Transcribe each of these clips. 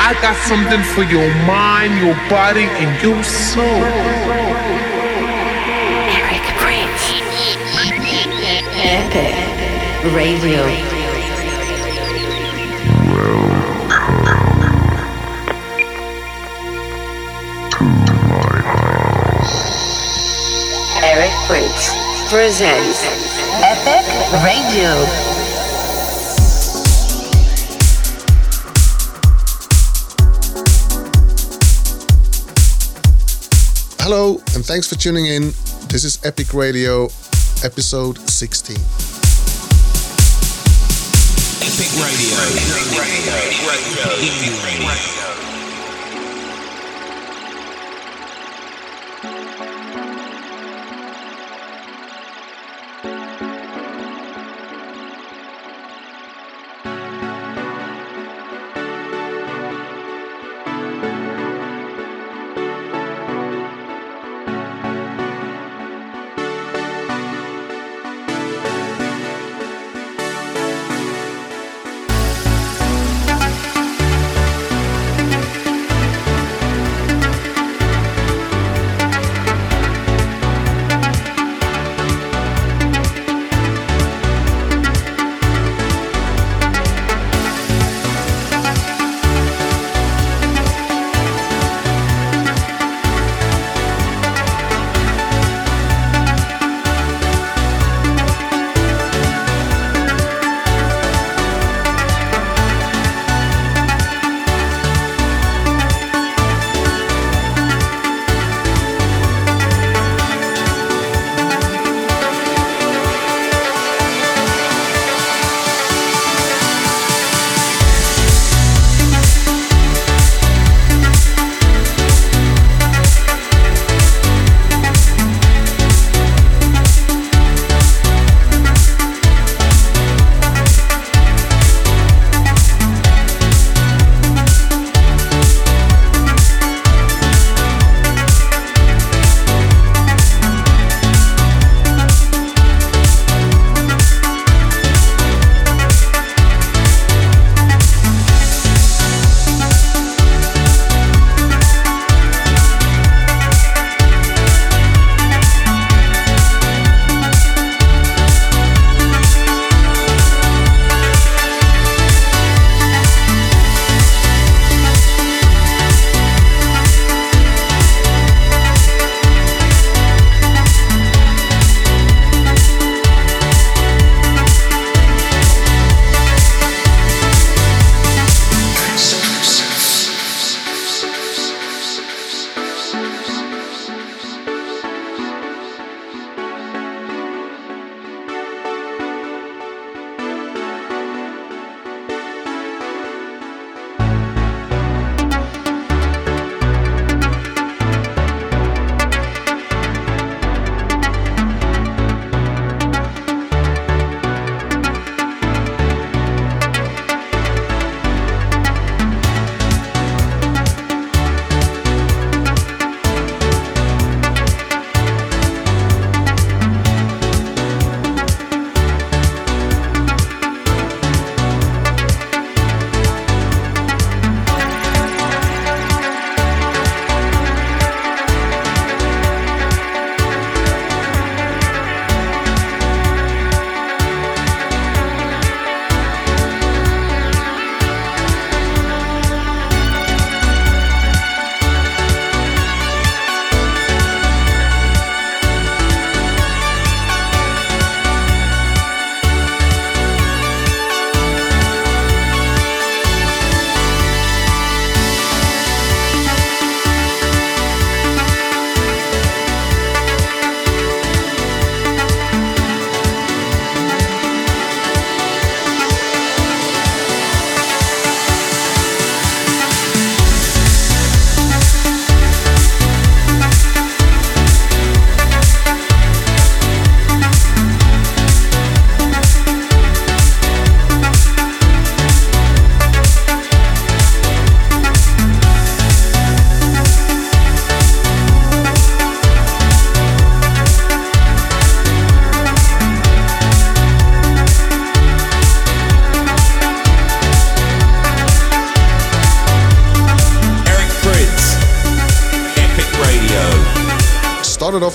I got something for your mind, your body, and your soul. Eric Prydz. Epic Radio. Eric Prydz presents Epic Radio. Hello, and thanks for tuning in. This is Epic Radio, episode 16. Epic Radio. Epic Radio. started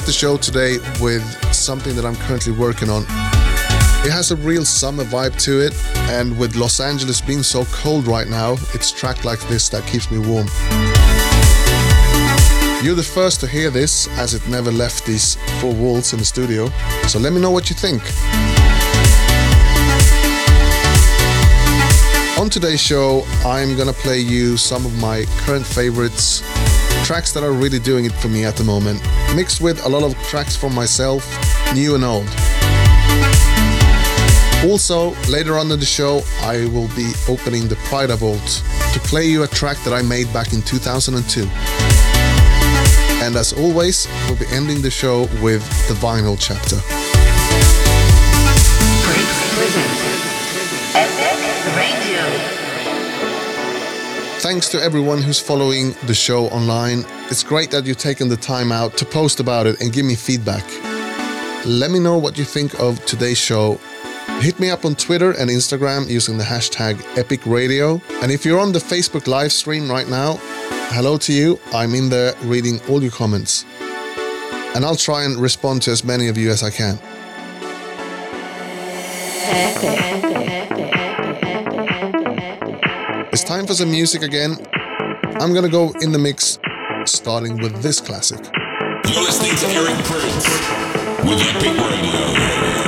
the show today with something that I'm currently working on. It has a real summer vibe to it, and with Los Angeles being so cold right now, it's track like this that keeps me warm. You're the first to hear this, as it never left these four walls in the studio, so let me know what you think. On today's show, I'm gonna play you some of my current favorites, tracks that are really doing it for me at the moment, mixed with a lot of tracks from myself, new and old. Also, later on in the show, I will be opening the Pryda Vault to play you a track that I made back in 2002. And as always, we'll be ending the show with the vinyl chapter. Thanks to everyone who's following the show online. It's great that you've taken the time out to post about it and give me feedback. Let me know what you think of today's show Hit me up on Twitter and Instagram using the hashtag Epic Radio. And if you're on the Facebook live stream right now, hello to you. I'm in there reading all your comments. And I'll try and respond to as many of you as I can. It's time for some music again. I'm gonna go in the mix, starting with this classic. You're listening to Eric Prydz with Epic Radio.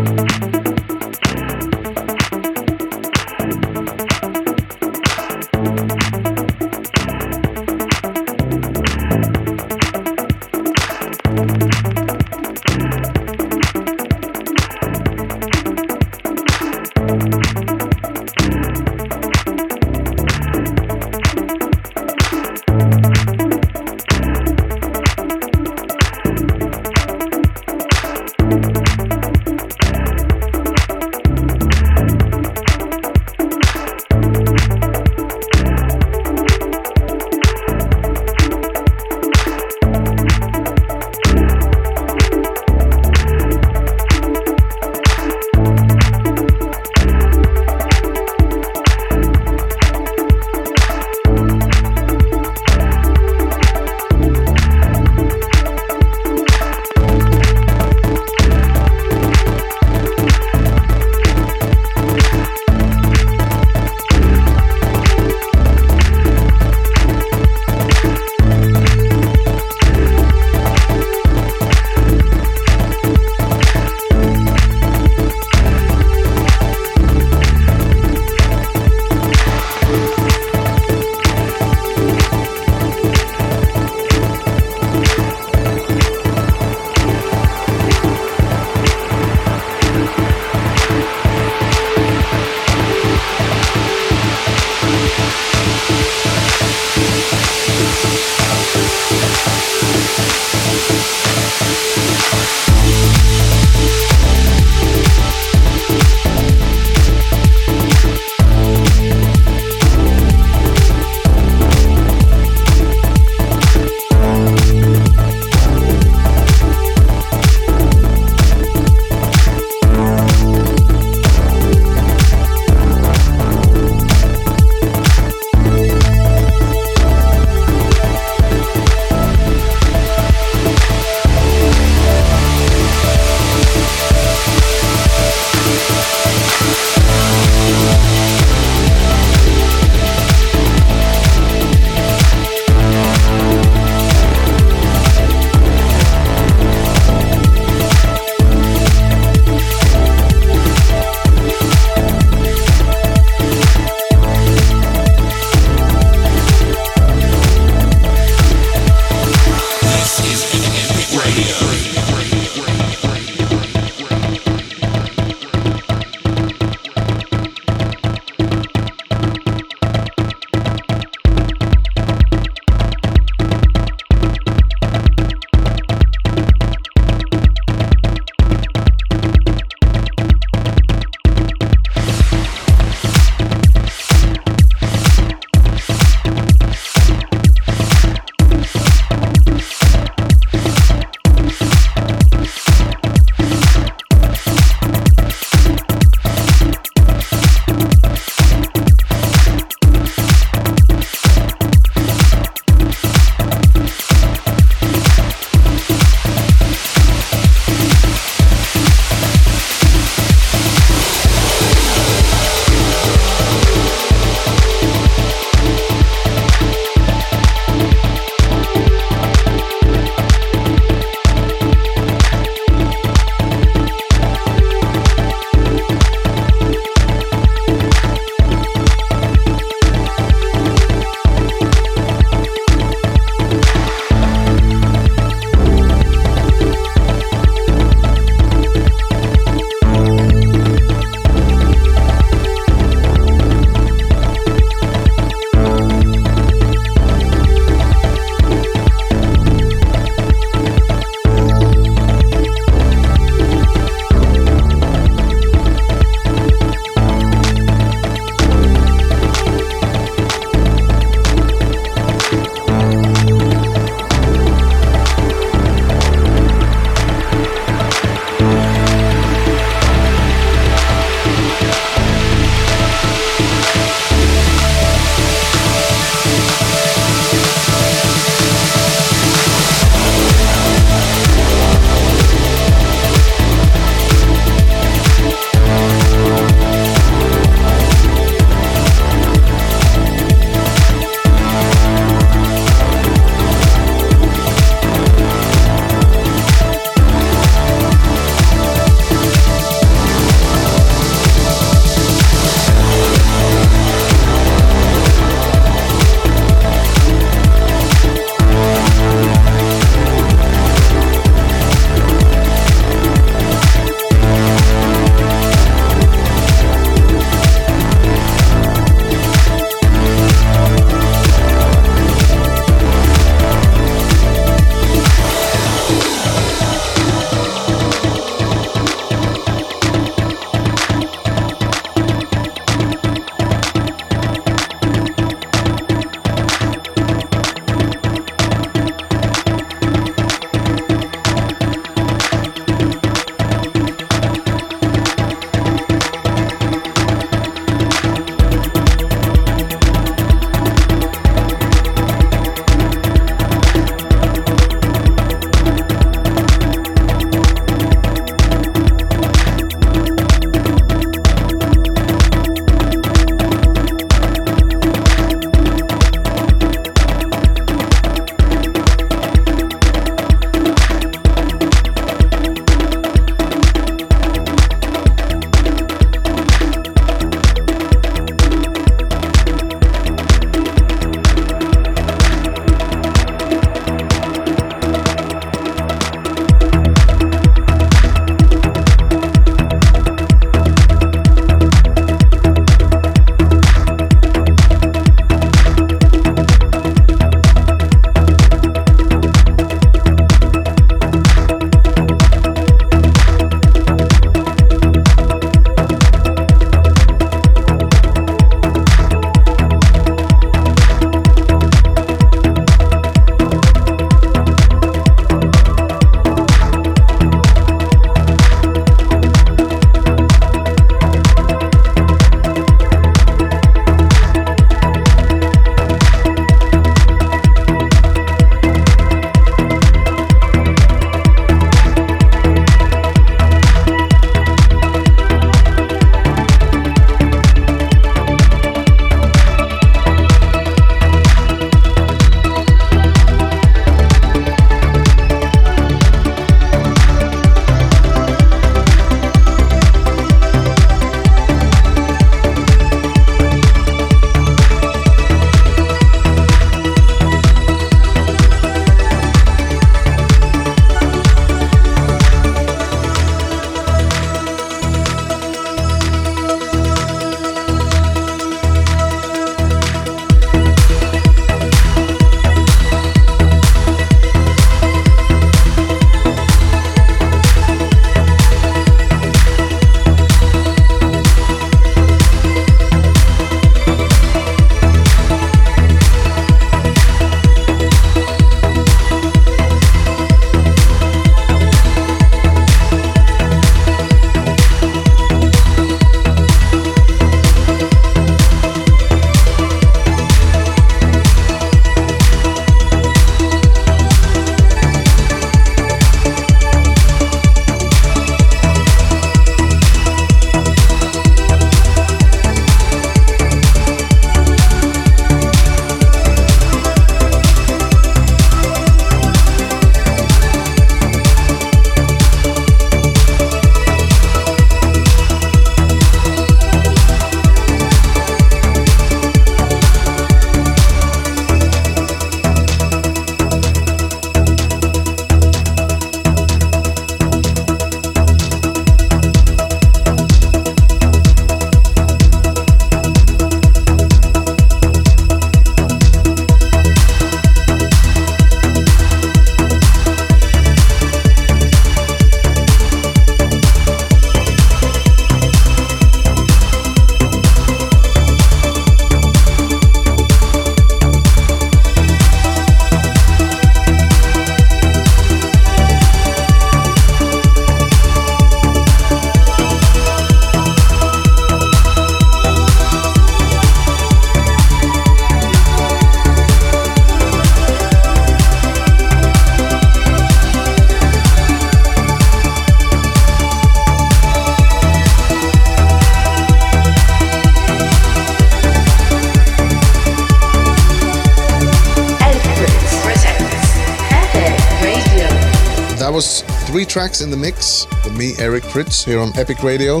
Tracks in the mix with me, Eric Prydz, here on Epic Radio.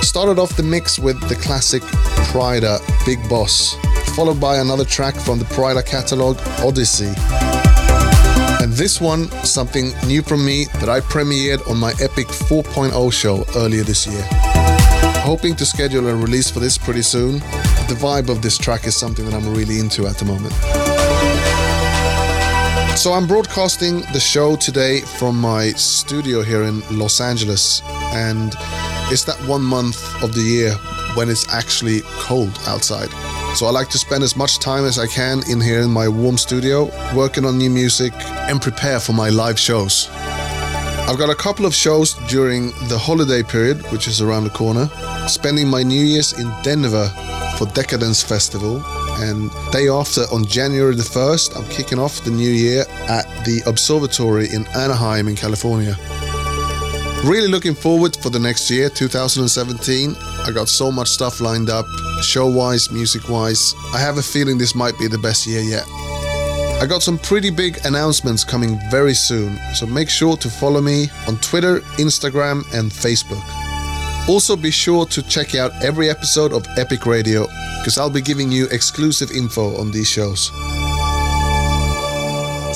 Started off the mix with the classic Pryda Big Boss, followed by another track from the Pryda catalog, Odyssey. And this one, something new from me that I premiered on my Epic 4.0 show earlier this year. Hoping to schedule a release for this pretty soon. The vibe of this track is something that I'm really into at the moment. So I'm broadcasting the show today from my studio here in Los Angeles, and it's that one month of the year when it's actually cold outside. So I like to spend as much time as I can in here in my warm studio, working on new music and prepare for my live shows. I've got a couple of shows during the holiday period, which is around the corner, spending my New Year's in Denver for Decadence Festival and day after, on January the 1st, I'm kicking off the new year at the Observatory in Anaheim, in California. Really looking forward for the next year, 2017. I got so much stuff lined up, show wise, music wise. I have a feeling this might be the best year yet. I got some pretty big announcements coming very soon, so make sure to follow me on Twitter, Instagram, and Facebook. Also, be sure to check out every episode of Epic Radio because I'll be giving you exclusive info on these shows.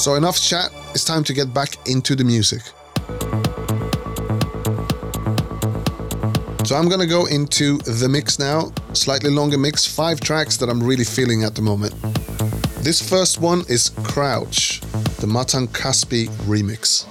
So, enough chat, it's time to get back into the music. So, I'm gonna go into the mix now, slightly longer mix, five tracks that I'm really feeling at the moment. This first one is Crouch, the Matan Caspi remix.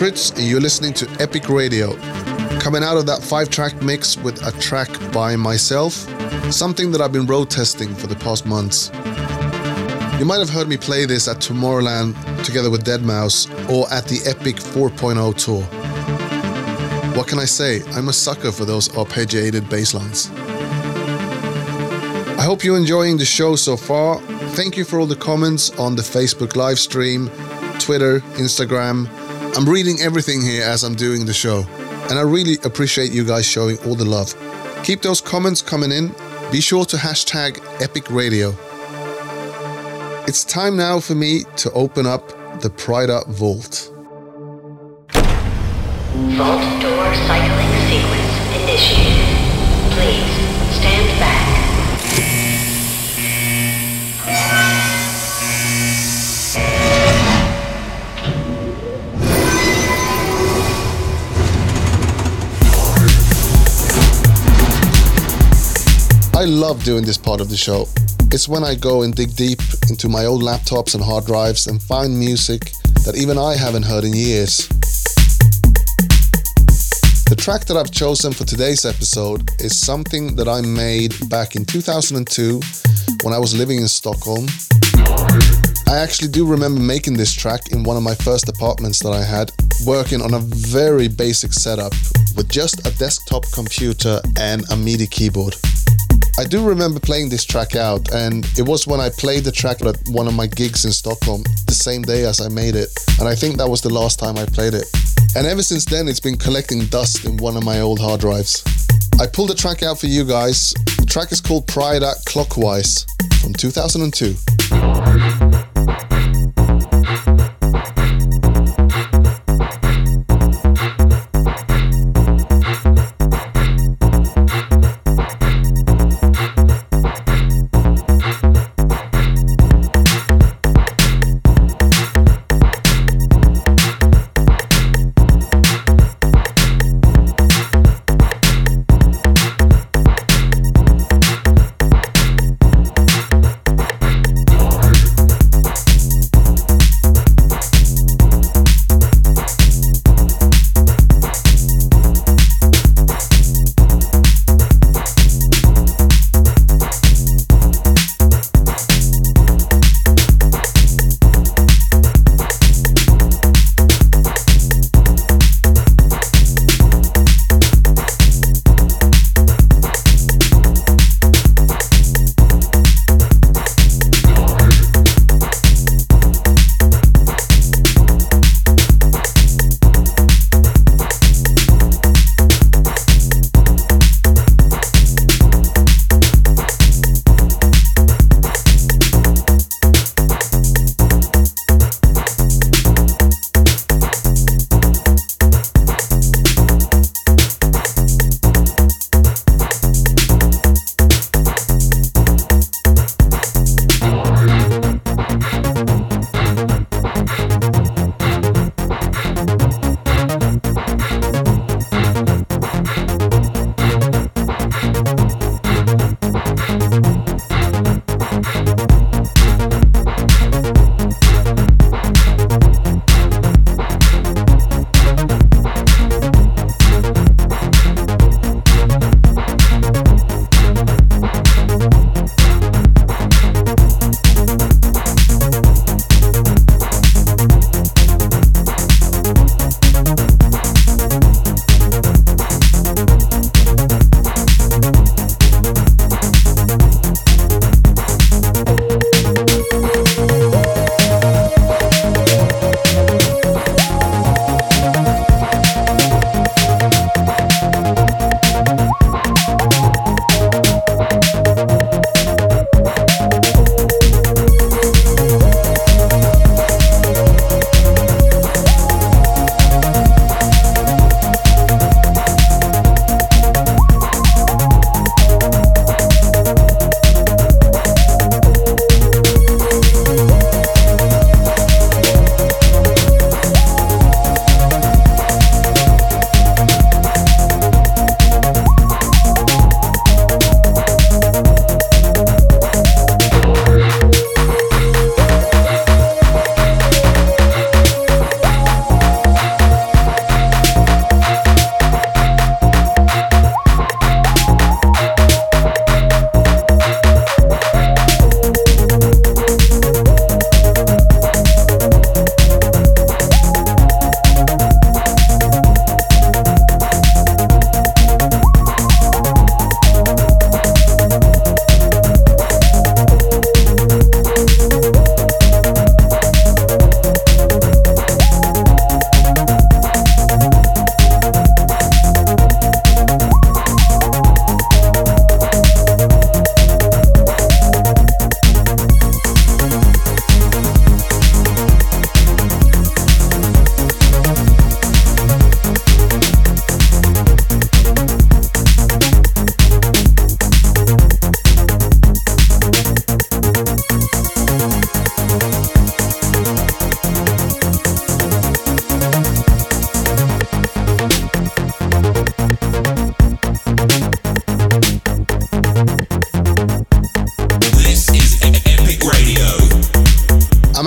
And you're listening to Epic Radio. Coming out of that five track mix with a track by myself, something that I've been road testing for the past months. You might have heard me play this at Tomorrowland together with Deadmau5 or at the Epic 4.0 tour. What can I say? I'm a sucker for those arpeggiated bass lines. I hope you're enjoying the show so far. Thank you for all the comments on the Facebook live stream, Twitter, Instagram. I'm reading everything here as I'm doing the show, and I really appreciate you guys showing all the love. Keep those comments coming in. Be sure to hashtag Epic Radio. It's time now for me to open up the Pryda Vault. Vault door cycling sequence initiated. Please stand back. I love doing this part of the show. It's when I go and dig deep into my old laptops and hard drives and find music that even I haven't heard in years. The track that I've chosen for today's episode is something that I made back in 2002 when I was living in Stockholm. I actually do remember making this track in one of my first apartments that I had, working on a very basic setup with just a desktop computer and a MIDI keyboard. I do remember playing this track out, and it was when I played the track at one of my gigs in Stockholm the same day as I made it, and I think that was the last time I played it. And ever since then, it's been collecting dust in one of my old hard drives. I pulled the track out for you guys. The track is called Pryda Clockwise from 2002.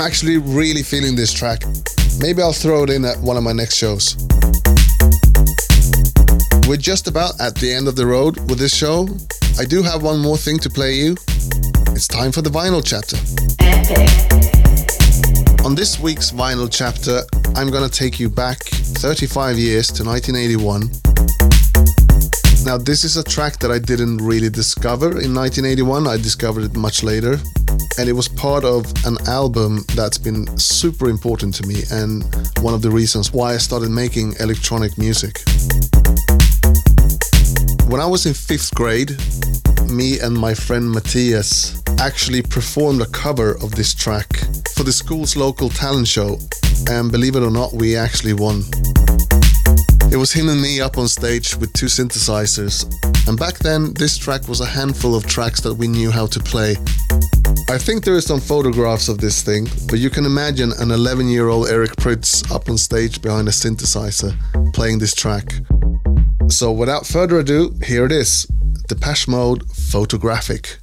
Actually really feeling this track. Maybe I'll throw it in at one of my next shows. We're just about at the end of the road with this show. I do have one more thing to play you. It's time for the vinyl chapter. On this week's vinyl chapter, I'm gonna take you back 35 years to 1981. Now, this is a track that I didn't really discover in 1981, I discovered it much later. And it was part of an album that's been super important to me and one of the reasons why I started making electronic music. When I was in fifth grade, me and my friend Matthias actually performed a cover of this track for the school's local talent show, and believe it or not, we actually won. It was him and me up on stage with two synthesizers, and back then, this track was a handful of tracks that we knew how to play. I think there is some photographs of this thing, but you can imagine an 11 year old Eric Prydz up on stage behind a synthesizer playing this track. So without further ado, here it is Depeche Mode Photographic.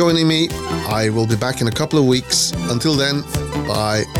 Joining me. I will be back in a couple of weeks. Until then, bye.